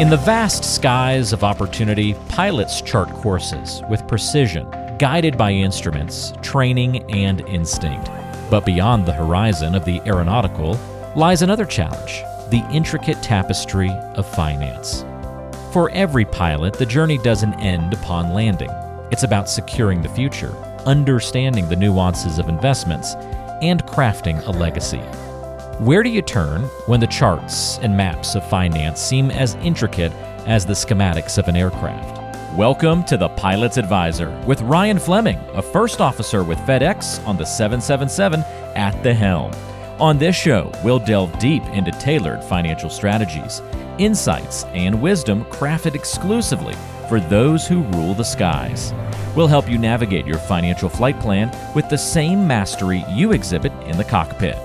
In the vast skies of opportunity, pilots chart courses with precision, guided by instruments, training, and instinct. But beyond the horizon of the aeronautical lies another challenge the intricate tapestry of finance. For every pilot, the journey doesn't end upon landing. It's about securing the future, understanding the nuances of investments, and crafting a legacy. Where do you turn when the charts and maps of finance seem as intricate as the schematics of an aircraft? Welcome to the Pilot's Advisor with Ryan Fleming, a first officer with FedEx on the 777 at the helm. On this show, we'll delve deep into tailored financial strategies, insights, and wisdom crafted exclusively for those who rule the skies. We'll help you navigate your financial flight plan with the same mastery you exhibit in the cockpit.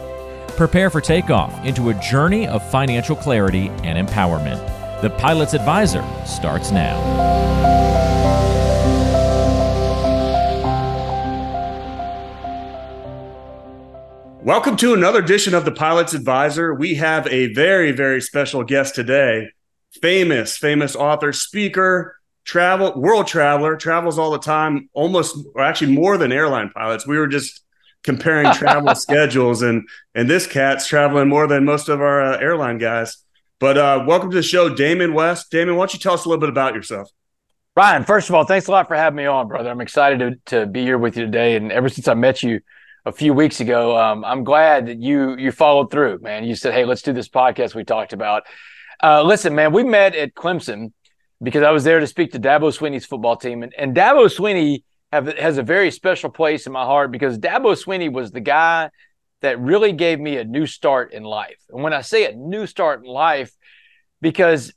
Prepare for takeoff into a journey of financial clarity and empowerment. The Pilot's Advisor starts now. Welcome to another edition of the Pilot's Advisor. We have a very, very special guest today. Famous, famous author, speaker, travel, world traveler, travels all the time, almost or actually more than airline pilots. We were just comparing travel schedules, and and this cat's traveling more than most of our uh, airline guys. But uh, welcome to the show, Damon West. Damon, why don't you tell us a little bit about yourself? Ryan, first of all, thanks a lot for having me on, brother. I'm excited to, to be here with you today. And ever since I met you, a few weeks ago. Um, I'm glad that you you followed through, man. You said, "Hey, let's do this podcast." We talked about. Uh, listen, man, we met at Clemson because I was there to speak to Dabo Swinney's football team, and, and Dabo Swinney have, has a very special place in my heart because Dabo Swinney was the guy that really gave me a new start in life. And when I say a new start in life, because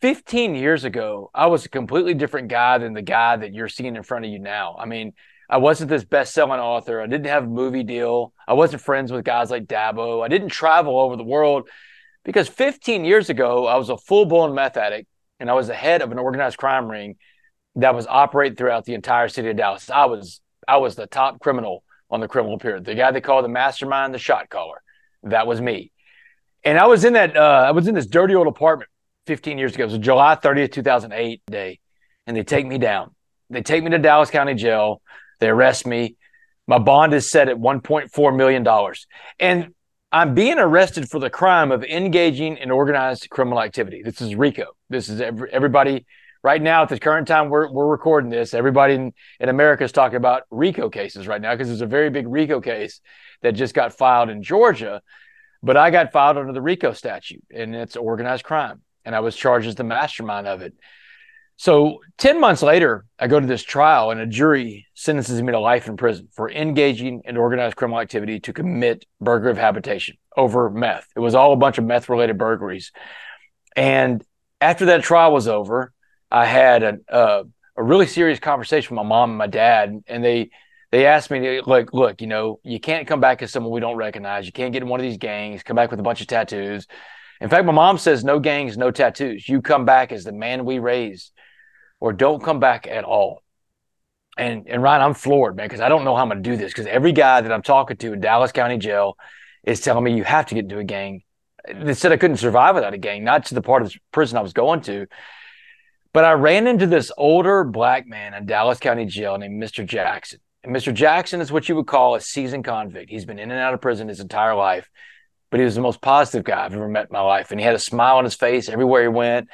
15 years ago, I was a completely different guy than the guy that you're seeing in front of you now. I mean, I wasn't this best-selling author. I didn't have a movie deal. I wasn't friends with guys like Dabo. I didn't travel over the world because 15 years ago, I was a full-blown meth addict and I was the head of an organized crime ring that was operating throughout the entire city of Dallas. I was I was the top criminal on the criminal pyramid, the guy they call the mastermind, the shot caller. That was me. And I was in that uh, I was in this dirty old apartment 15 years ago. It was July 30th, 2008 day, and they take me down. They take me to Dallas County Jail they arrest me. My bond is set at $1.4 million. And I'm being arrested for the crime of engaging in organized criminal activity. This is RICO. This is every, everybody right now at the current time we're, we're recording this. Everybody in, in America is talking about RICO cases right now because there's a very big RICO case that just got filed in Georgia. But I got filed under the RICO statute and it's organized crime. And I was charged as the mastermind of it. So 10 months later, I go to this trial and a jury sentences me to life in prison for engaging in organized criminal activity to commit burglary of habitation over meth. It was all a bunch of meth related burglaries. And after that trial was over, I had a, a, uh, a, really serious conversation with my mom and my dad, and they they asked me to like, look, you know, you can't come back as someone we don't recognize. You can't get in one of these gangs, come back with a bunch of tattoos. In fact, my mom says no gangs, no tattoos. You come back as the man we raised or don't come back at all. And and Ryan, I'm floored, man, because I don't know how I'm gonna do this. Because every guy that I'm talking to in Dallas County Jail is telling me you have to get into a gang. They said I couldn't survive without a gang, not to the part of the prison I was going to. But I ran into this older black man in Dallas County Jail named Mr. Jackson. And Mr. Jackson is what you would call a seasoned convict. He's been in and out of prison his entire life, but he was the most positive guy I've ever met in my life. And he had a smile on his face everywhere he went.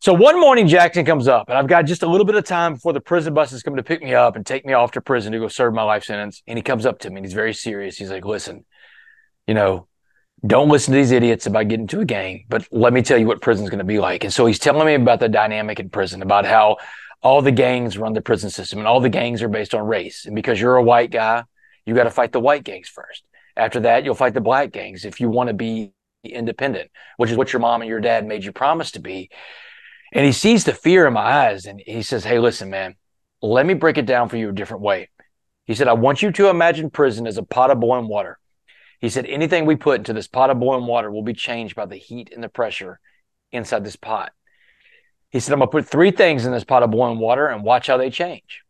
So one morning, Jackson comes up, and I've got just a little bit of time before the prison bus is coming to pick me up and take me off to prison to go serve my life sentence. And he comes up to me and he's very serious. He's like, listen, you know, don't listen to these idiots about getting to a gang, but let me tell you what prison's going to be like. And so he's telling me about the dynamic in prison, about how all the gangs run the prison system and all the gangs are based on race. And because you're a white guy, you got to fight the white gangs first. After that, you'll fight the black gangs if you want to be independent, which is what your mom and your dad made you promise to be. And he sees the fear in my eyes and he says, Hey, listen, man, let me break it down for you a different way. He said, I want you to imagine prison as a pot of boiling water. He said, anything we put into this pot of boiling water will be changed by the heat and the pressure inside this pot. He said, I'm going to put three things in this pot of boiling water and watch how they change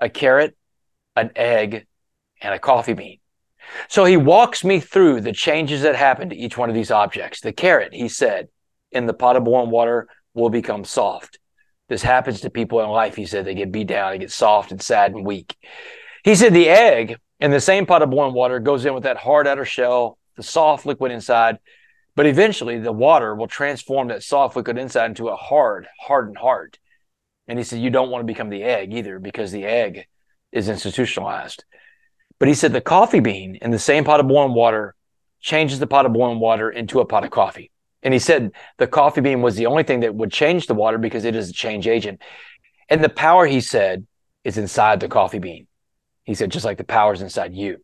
a carrot, an egg, and a coffee bean. So he walks me through the changes that happen to each one of these objects. The carrot, he said, in the pot of boiling water will become soft. This happens to people in life. He said they get beat down, they get soft and sad and weak. He said the egg in the same pot of boiling water goes in with that hard outer shell, the soft liquid inside. But eventually, the water will transform that soft liquid inside into a hard, hardened heart. And he said, You don't want to become the egg either because the egg is institutionalized. But he said the coffee bean in the same pot of boiling water changes the pot of boiling water into a pot of coffee. And he said the coffee bean was the only thing that would change the water because it is a change agent. And the power, he said, is inside the coffee bean. He said, just like the powers inside you.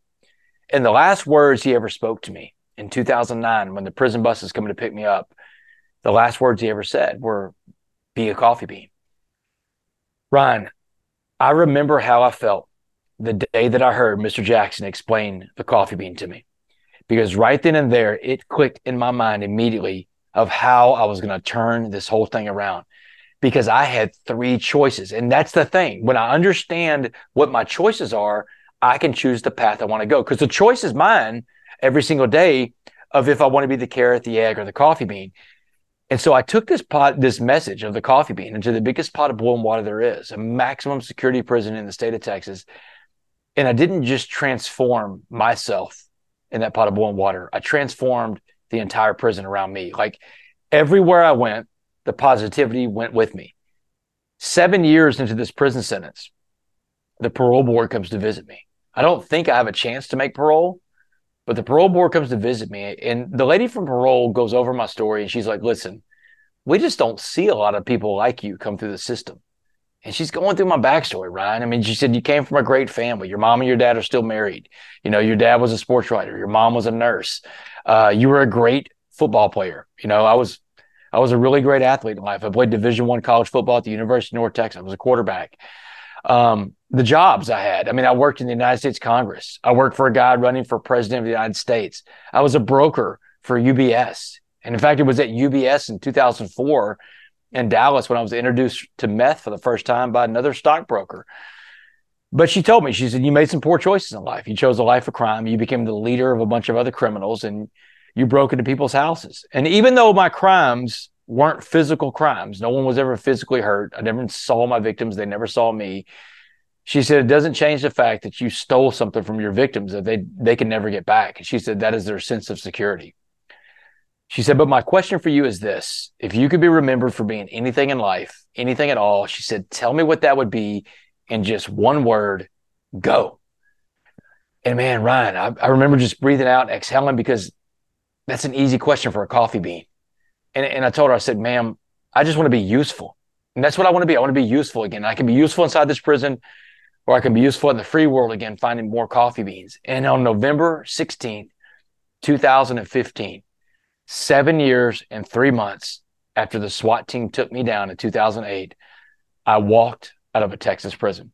And the last words he ever spoke to me in 2009, when the prison bus was coming to pick me up, the last words he ever said were, be a coffee bean. Ryan, I remember how I felt the day that I heard Mr. Jackson explain the coffee bean to me. Because right then and there, it clicked in my mind immediately of how I was going to turn this whole thing around. Because I had three choices. And that's the thing. When I understand what my choices are, I can choose the path I want to go. Because the choice is mine every single day of if I want to be the carrot, the egg, or the coffee bean. And so I took this pot, this message of the coffee bean into the biggest pot of boiling water there is, a maximum security prison in the state of Texas. And I didn't just transform myself in that pot of boiling water. I transformed the entire prison around me. Like everywhere I went, the positivity went with me. Seven years into this prison sentence, the parole board comes to visit me. I don't think I have a chance to make parole, but the parole board comes to visit me, and the lady from parole goes over my story, and she's like, "Listen, we just don't see a lot of people like you come through the system." And she's going through my backstory, Ryan. I mean, she said you came from a great family. Your mom and your dad are still married. You know, your dad was a sports writer. Your mom was a nurse. Uh, you were a great football player. You know, I was, I was a really great athlete in life. I played Division One college football at the University of North Texas. I was a quarterback. Um, the jobs I had. I mean, I worked in the United States Congress. I worked for a guy running for president of the United States. I was a broker for UBS. And in fact, it was at UBS in 2004 in Dallas when I was introduced to meth for the first time by another stockbroker. But she told me, she said, You made some poor choices in life. You chose a life of crime. You became the leader of a bunch of other criminals and you broke into people's houses. And even though my crimes weren't physical crimes, no one was ever physically hurt. I never saw my victims, they never saw me. She said, It doesn't change the fact that you stole something from your victims that they, they can never get back. And she said, That is their sense of security. She said, But my question for you is this if you could be remembered for being anything in life, anything at all, she said, Tell me what that would be in just one word go. And man, Ryan, I, I remember just breathing out, exhaling because that's an easy question for a coffee bean. And, and I told her, I said, Ma'am, I just want to be useful. And that's what I want to be. I want to be useful again. I can be useful inside this prison or I can be useful in the free world again, finding more coffee beans. And on November 16th, 2015, seven years and three months after the SWAT team took me down in 2008, I walked out of a Texas prison.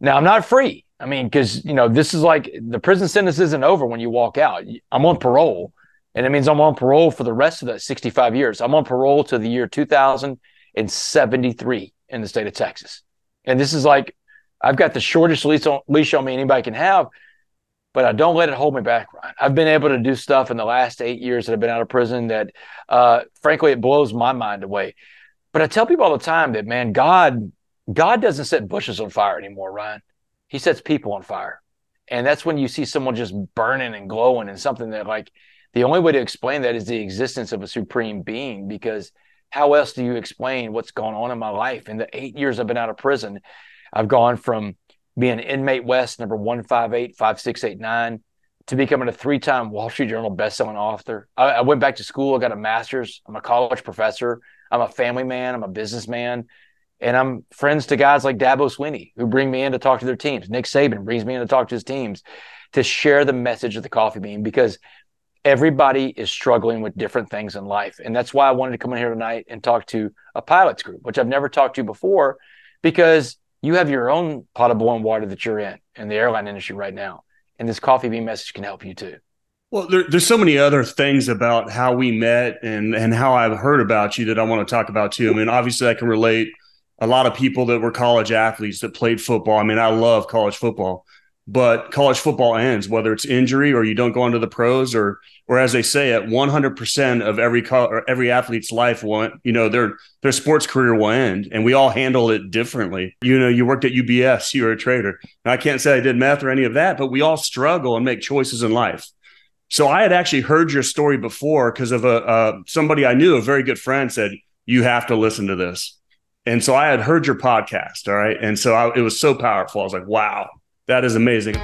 Now I'm not free. I mean, because you know this is like the prison sentence isn't over when you walk out. I'm on parole, and it means I'm on parole for the rest of that 65 years. I'm on parole to the year 2073 in the state of Texas, and this is like I've got the shortest leash on, leash on me anybody can have, but I don't let it hold me back, Ryan. I've been able to do stuff in the last eight years that I've been out of prison that, uh, frankly, it blows my mind away. But I tell people all the time that, man, God, God doesn't set bushes on fire anymore, Ryan. He sets people on fire. And that's when you see someone just burning and glowing and something that, like, the only way to explain that is the existence of a supreme being because how else do you explain what's going on in my life in the eight years I've been out of prison? I've gone from being inmate West number 158, 5689 to becoming a three time Wall Street Journal bestselling author. I, I, went back to school. I got a master's. I'm a college professor. I'm a family man. I'm a businessman. And I'm friends to guys like Dabo Swinney who bring me in to talk to their teams. Nick Saban brings me in to talk to his teams to share the message of the coffee bean because everybody is struggling with different things in life. And that's why I wanted to come in here tonight and talk to a pilots group, which I've never talked to before because you have your own pot of boiling water that you're in in the airline industry right now. And this coffee bean message can help you too. Well, there, there's so many other things about how we met and and how I've heard about you that I want to talk about too. I mean, obviously, I can relate a lot of people that were college athletes that played football. I mean, I love college football, but college football ends, whether it's injury or you don't go into the pros or, or as they say, at 100% of every or every athlete's life will, you know, their their sports career will end, and we all handle it differently. You know, you worked at UBS, you were a trader. I can't say I did math or any of that, but we all struggle and make choices in life. So I had actually heard your story before because of a uh, somebody I knew, a very good friend, said you have to listen to this. And so I had heard your podcast, all right, and so I, it was so powerful. I was like, wow that is amazing.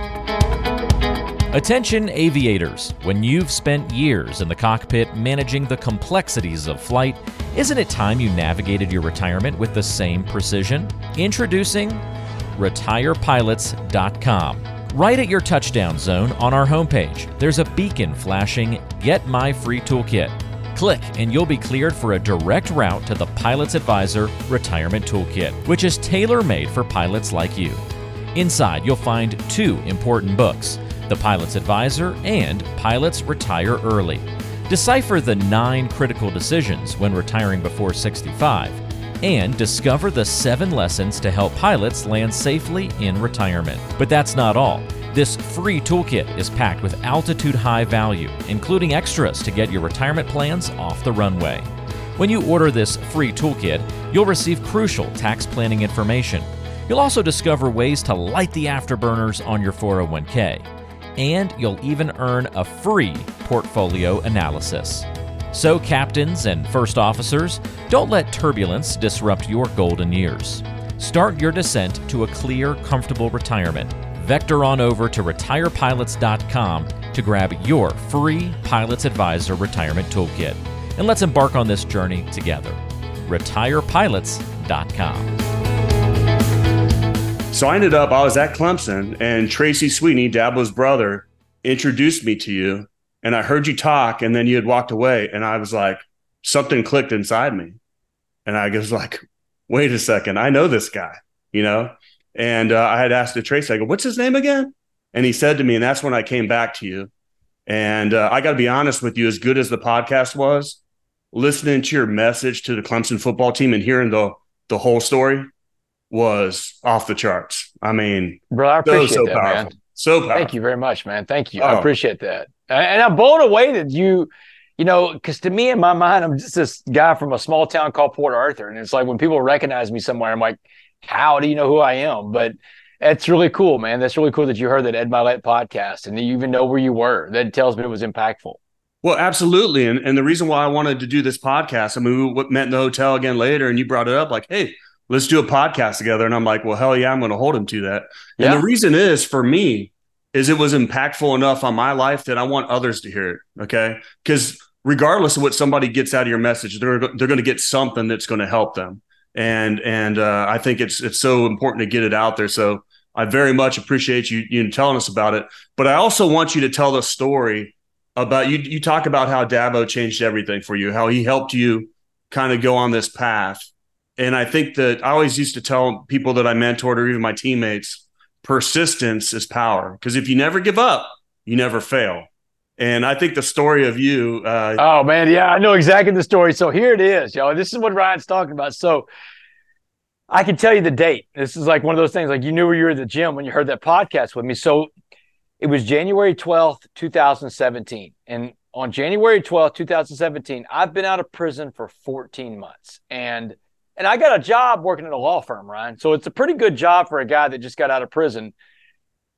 Attention aviators, when you've spent years in the cockpit managing the complexities of flight, isn't it time you navigated your retirement with the same precision? Introducing retirepilots.com. Right at your touchdown zone on our homepage, there's a beacon flashing Get My Free Toolkit. Click and you'll be cleared for a direct route to the Pilot's Advisor Retirement Toolkit, which is tailor made for pilots like you. Inside, you'll find two important books The Pilot's Advisor and Pilots Retire Early. Decipher the nine critical decisions when retiring before 65 and discover the seven lessons to help pilots land safely in retirement. But that's not all. This free toolkit is packed with altitude high value, including extras to get your retirement plans off the runway. When you order this free toolkit, you'll receive crucial tax planning information You'll also discover ways to light the afterburners on your 401k, and you'll even earn a free portfolio analysis. So, captains and first officers, don't let turbulence disrupt your golden years. Start your descent to a clear, comfortable retirement. Vector on over to retirepilots.com to grab your free Pilot's Advisor Retirement Toolkit. And let's embark on this journey together. retirepilots.com. So I ended up, I was at Clemson, and Tracy Swinney, Dabo's brother, introduced me to you. And I heard you talk, and then you had walked away. And I was like, something clicked inside me. And I was like, wait a second, I know this guy, you know? And uh, I had asked the Tracy, I go, what's his name again? And he said to me, and that's when I came back to you. And uh, I got to be honest with you, as good as the podcast was, listening to your message to the Clemson football team and hearing the the whole story, was off the charts. I mean, bro, I appreciate so, so that, powerful. man. So powerful. Thank you very much, man. Thank you. Oh. I appreciate that. And I'm blown away that you, you know, because to me in my mind, I'm just this guy from a small town called Port Arthur, and it's like when people recognize me somewhere, I'm like, how do you know who I am? But that's really cool, man. That's really cool that you heard that Ed Mylett podcast and you even know where you were. That tells me it was impactful. Well, absolutely. And and the reason why I wanted to do this podcast, I mean, we met in the hotel again later, and you brought it up like, hey, let's do a podcast together. And I'm like, well, hell yeah, I'm going to hold him to that. Yeah. And the reason is for me is it was impactful enough on my life that I want others to hear it. Okay. Because regardless of what somebody gets out of your message, they're, they're going to get something that's going to help them. And, and uh, I think it's, it's so important to get it out there. So I very much appreciate you, you telling us about it, but I also want you to tell the story about you. You talk about how Dabo changed everything for you, how he helped you kind of go on this path and I think that I always used to tell people that I mentored or even my teammates, persistence is power. Because if you never give up, you never fail. And I think the story of you. Uh, oh man, yeah, I know exactly the story. So here it is, y'all. This is what Ryan's talking about. So I can tell you the date. This is like one of those things. Like you knew where you were at the gym when you heard that podcast with me. So it was January twelfth, two thousand seventeen, and on January twelfth, two thousand seventeen, I've been out of prison for fourteen months, and and I got a job working at a law firm, Ryan. So it's a pretty good job for a guy that just got out of prison.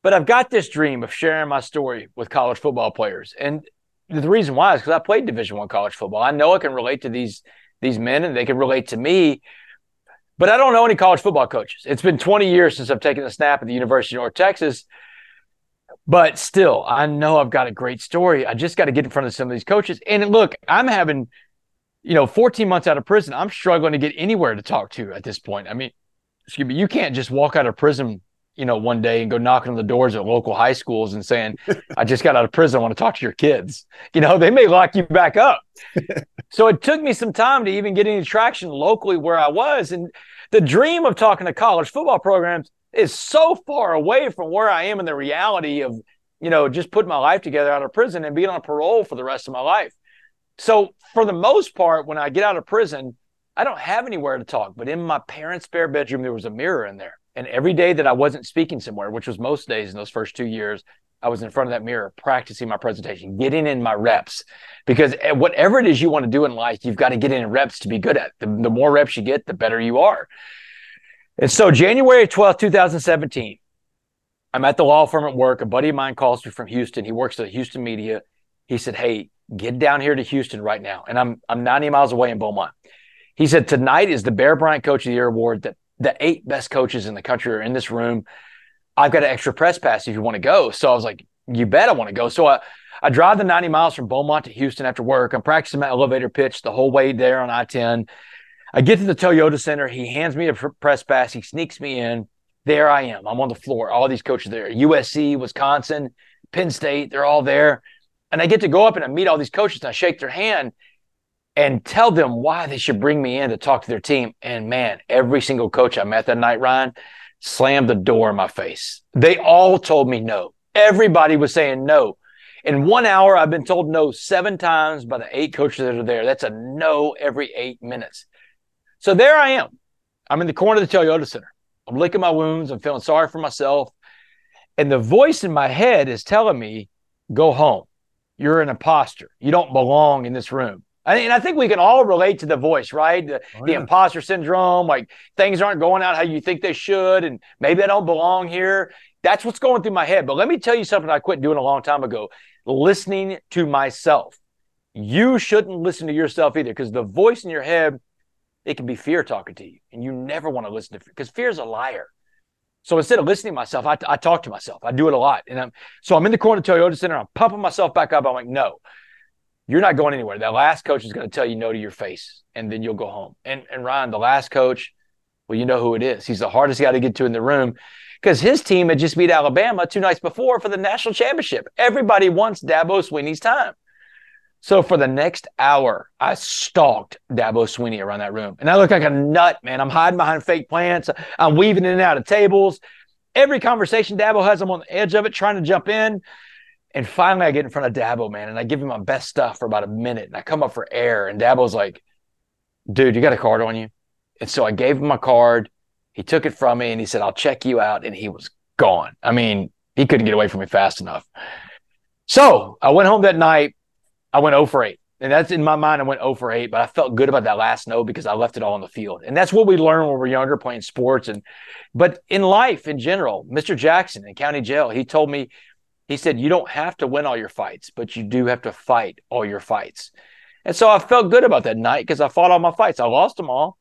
But I've got this dream of sharing my story with college football players. And the reason why is because I played Division One college football. I know I can relate to these these men and they can relate to me. But I don't know any college football coaches. It's been 20 years since I've taken a snap at the University of North Texas. But still, I know I've got a great story. I just got to get in front of some of these coaches. And look, I'm having you know, 14 months out of prison, I'm struggling to get anywhere to talk to at this point. I mean, excuse me, you can't just walk out of prison, you know, one day and go knocking on the doors at local high schools and saying, I just got out of prison. I want to talk to your kids. You know, they may lock you back up. so it took me some time to even get any traction locally where I was. And the dream of talking to college football programs is so far away from where I am in the reality of, you know, just putting my life together out of prison and being on parole for the rest of my life. So for the most part, when I get out of prison, I don't have anywhere to talk. But in my parents' spare bedroom, there was a mirror in there. And every day that I wasn't speaking somewhere, which was most days in those first two years, I was in front of that mirror practicing my presentation, getting in my reps. Because eh, whatever it is you want to do in life, you've got to get in reps to be good at. The, the more reps you get, the better you are. And so, January 12th, 2017, I'm at the law firm at work. A buddy of mine calls me from Houston. He works at Houston Media. He said, Hey, get down here to Houston right now. And I'm I'm 90 miles away in Beaumont. He said, Tonight is the Bear Bryant Coach of the Year award that the eight best coaches in the country are in this room. I've got an extra press pass if you want to go. So I was like, You bet I want to go. So I, I drive the 90 miles from Beaumont to Houston after work. I'm practicing my elevator pitch the whole way there on I 10. I get to the Toyota Center. He hands me a press pass. He sneaks me in. There I am. I'm on the floor. All these coaches there USC, Wisconsin, Penn State, they're all there. And I get to go up and I meet all these coaches and I shake their hand and tell them why they should bring me in to talk to their team. And man, every single coach I met that night, Ryan, slammed the door in my face. They all told me no. Everybody was saying no. In one hour, I've been told no seven times by the eight coaches that are there. That's a no every eight minutes. So there I am. I'm in the corner of the Toyota Center. I'm licking my wounds. I'm feeling sorry for myself. And the voice in my head is telling me, go home. You're an imposter. You don't belong in this room. And I think we can all relate to the voice, right? The, oh, yeah. the imposter syndrome, like things aren't going out how you think they should, and maybe I don't belong here. That's what's going through my head. But let me tell you something I quit doing a long time ago listening to myself. You shouldn't listen to yourself either because the voice in your head it can be fear talking to you, and you never want to listen to fear because fear is a liar. So instead of listening to myself, I, I talk to myself. I do it a lot, and I'm so I'm in the corner of Toyota Center. I'm pumping myself back up. I'm like, no, you're not going anywhere. That last coach is going to tell you no to your face, and then you'll go home. And and Ryan, the last coach, well, you know who it is. He's the hardest guy to get to in the room because his team had just beat Alabama two nights before for the national championship. Everybody wants Dabo Swinney's time. So for the next hour, I stalked Dabo Swinney around that room. And I look like a nut, man. I'm hiding behind fake plants. I'm weaving in and out of tables. Every conversation Dabo has, I'm on the edge of it, trying to jump in. And finally, I get in front of Dabo, man, and I give him my best stuff for about a minute. And I come up for air, and Dabo's like, dude, you got a card on you? And so I gave him my card. He took it from me and he said, I'll check you out. And he was gone. I mean, he couldn't get away from me fast enough. So I went home that night I went 0 for 8. And that's in my mind, I went 0 for 8, but I felt good about that last no because I left it all on the field. And that's what we learn when we're younger playing sports. And but in life in general, Mr. Jackson in county jail, he told me, he said, you don't have to win all your fights, but you do have to fight all your fights. And so I felt good about that night because I fought all my fights. I lost them all.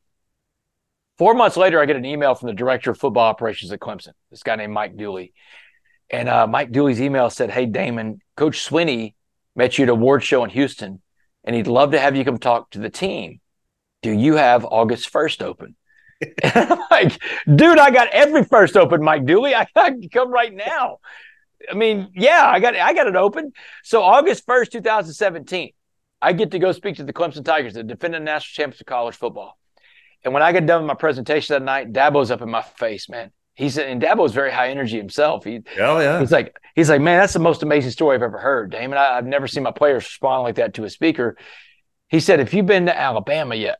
Four months later, I get an email from the director of football operations at Clemson, this guy named Mike Dooley. And uh, Mike Dooley's email said, Hey, Damon, Coach Swinney met you at a award show in Houston, and he'd love to have you come talk to the team. Do you have August 1st open? Like, dude, I got every first open, Mike Dooley. I, I can come right now. I mean, yeah, I got I got it open. So August 1st, 2017, I get to go speak to the Clemson Tigers, the defending national champions of college football. And when I get done with my presentation that night, Dabo's up in my face, man. He's and Dabo's very high energy himself. He, oh yeah. He's like he's like, man, that's the most amazing story I've ever heard, Damon. I, have never seen my players respond like that to a speaker. He said, "Have you have been to Alabama yet?"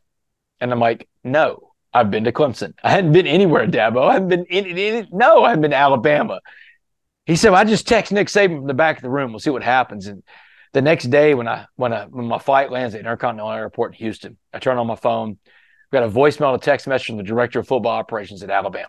And I'm like, "No, I've been to Clemson. I hadn't been anywhere, Dabo. I haven't been in, in, in no, I haven't been to Alabama." He said, well, "I just text Nick Saban from the back of the room. We'll see what happens." And the next day, when I when I when my flight lands at Intercontinental Airport in Houston, I turn on my phone. Got a voicemail, a text message from the director of football operations at Alabama.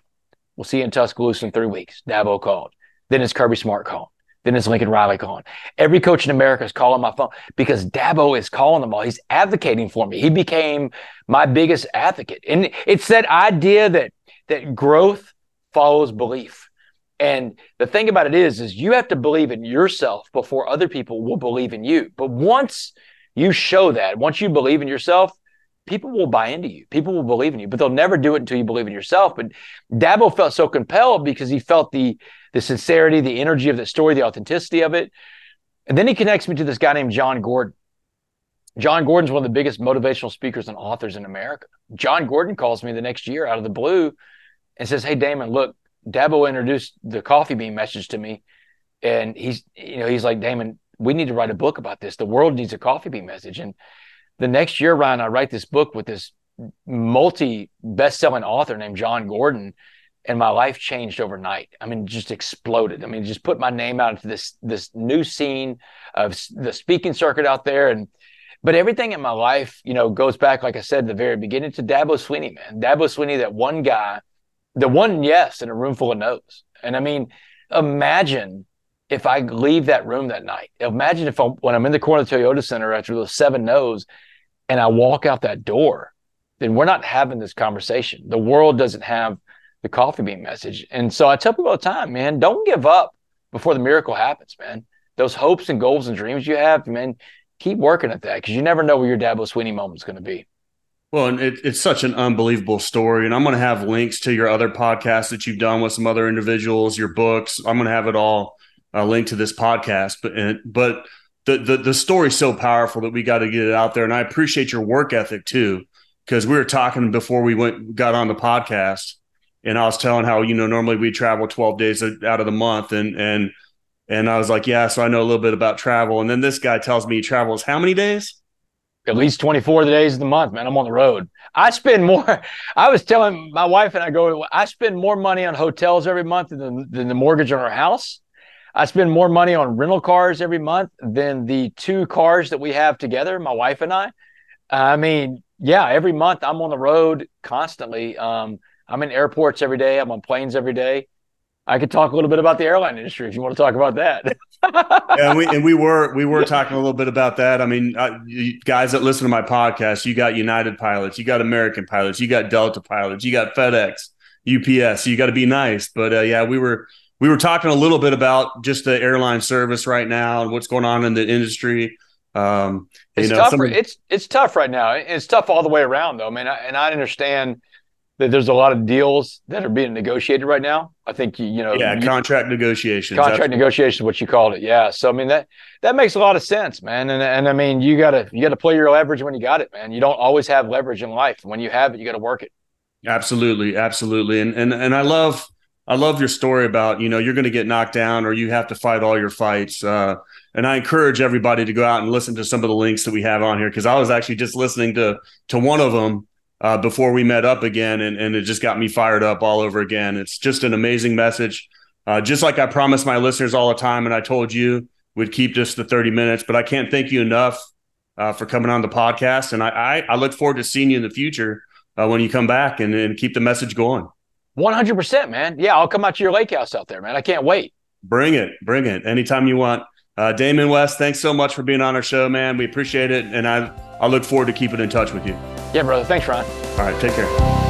We'll see you in Tuscaloosa in three weeks. Dabo called. Then it's Kirby Smart calling. Then it's Lincoln Riley calling. Every coach in America is calling my phone because Dabo is calling them all. He's advocating for me. He became my biggest advocate. And it's that idea that that growth follows belief. And the thing about it is, is you have to believe in yourself before other people will believe in you. But once you show that, once you believe in yourself, people will buy into you. People will believe in you, but they'll never do it until you believe in yourself. But Dabo felt so compelled because he felt the the sincerity, the energy of the story, the authenticity of it. And then he connects me to this guy named Jon Gordon. Jon Gordon's one of the biggest motivational speakers and authors in America. Jon Gordon calls me the next year out of the blue and says, Hey Damon, look, Dabo introduced the coffee bean message to me. And he's, you know, he's like, Damon, we need to write a book about this. The world needs a coffee bean message. And the next year, Ryan, I write this book with this multi best-selling author named Jon Gordon, and my life changed overnight. I mean, just exploded. I mean, just put my name out into this this new scene of the speaking circuit out there, and but everything in my life, you know, goes back, like I said, the very beginning to Dabo Swinney, man. Dabo Swinney, that one guy, the one yes in a room full of no's. And I mean, imagine if I leave that room that night. Imagine if I'm, when I'm in the corner of the Toyota Center after those seven no's, and I walk out that door, then we're not having this conversation. The world doesn't have the coffee bean message. And so I tell people all the time, man, don't give up before the miracle happens, man. Those hopes and goals and dreams you have, man, keep working at that because you never know where your Dabo Swinney moment is going to be. Well, and it, it's such an unbelievable story. And I'm going to have links to your other podcasts that you've done with some other individuals, your books. I'm going to have it all uh, linked to this podcast. But, but the, the, the story's so powerful that we got to get it out there. And I appreciate your work ethic too, because we were talking before we went, got on the podcast and I was telling how, you know, normally we travel 12 days out of the month and, and, and I was like, yeah, so I know a little bit about travel. And then this guy tells me he travels how many days? At least 24 days of the month, man. I'm on the road. I spend more. I was telling my wife and I go, I spend more money on hotels every month than, than the mortgage on our house. I spend more money on rental cars every month than the two cars that we have together, my wife and I. I mean, yeah, every month I'm on the road constantly. Um, I'm in airports every day. I'm on planes every day. I could talk a little bit about the airline industry if you want to talk about that. yeah, and we, and we were we were talking a little bit about that. I mean, uh, guys that listen to my podcast, you got United pilots, you got American pilots, you got Delta pilots, you got FedEx, UPS. So you got to be nice. But uh, yeah, we were we were talking a little bit about just the airline service right now and what's going on in the industry. Um, it's know, tough. Somebody- it's it's tough right now. It's tough all the way around, though. I mean, I, and I understand that there's a lot of deals that are being negotiated right now. I think you, you know, yeah, you, contract negotiations, contract negotiations, what you called it, yeah. So I mean that that makes a lot of sense, man. And and I mean you gotta you gotta play your leverage when you got it, man. You don't always have leverage in life. When you have it, you got to work it. Absolutely, absolutely, and and and I love I love your story about you know you're going to get knocked down or you have to fight all your fights. Uh, and I encourage everybody to go out and listen to some of the links that we have on here because I was actually just listening to to one of them uh, before we met up again, and, and it just got me fired up all over again. It's just an amazing message. Uh, just like I promised my listeners all the time, and I told you we'd keep just the 30 minutes, but I can't thank you enough uh, for coming on the podcast. And I, I, I, look forward to seeing you in the future uh, when you come back and, and keep the message going. 100%, man. Yeah, I'll come out to your lake house out there, man. I can't wait. Bring it. Bring it. Anytime you want. Uh, Damon West, thanks so much for being on our show, man. We appreciate it. And I, I look forward to keeping in touch with you. Yeah, brother. Thanks, Ron. All right. Take care.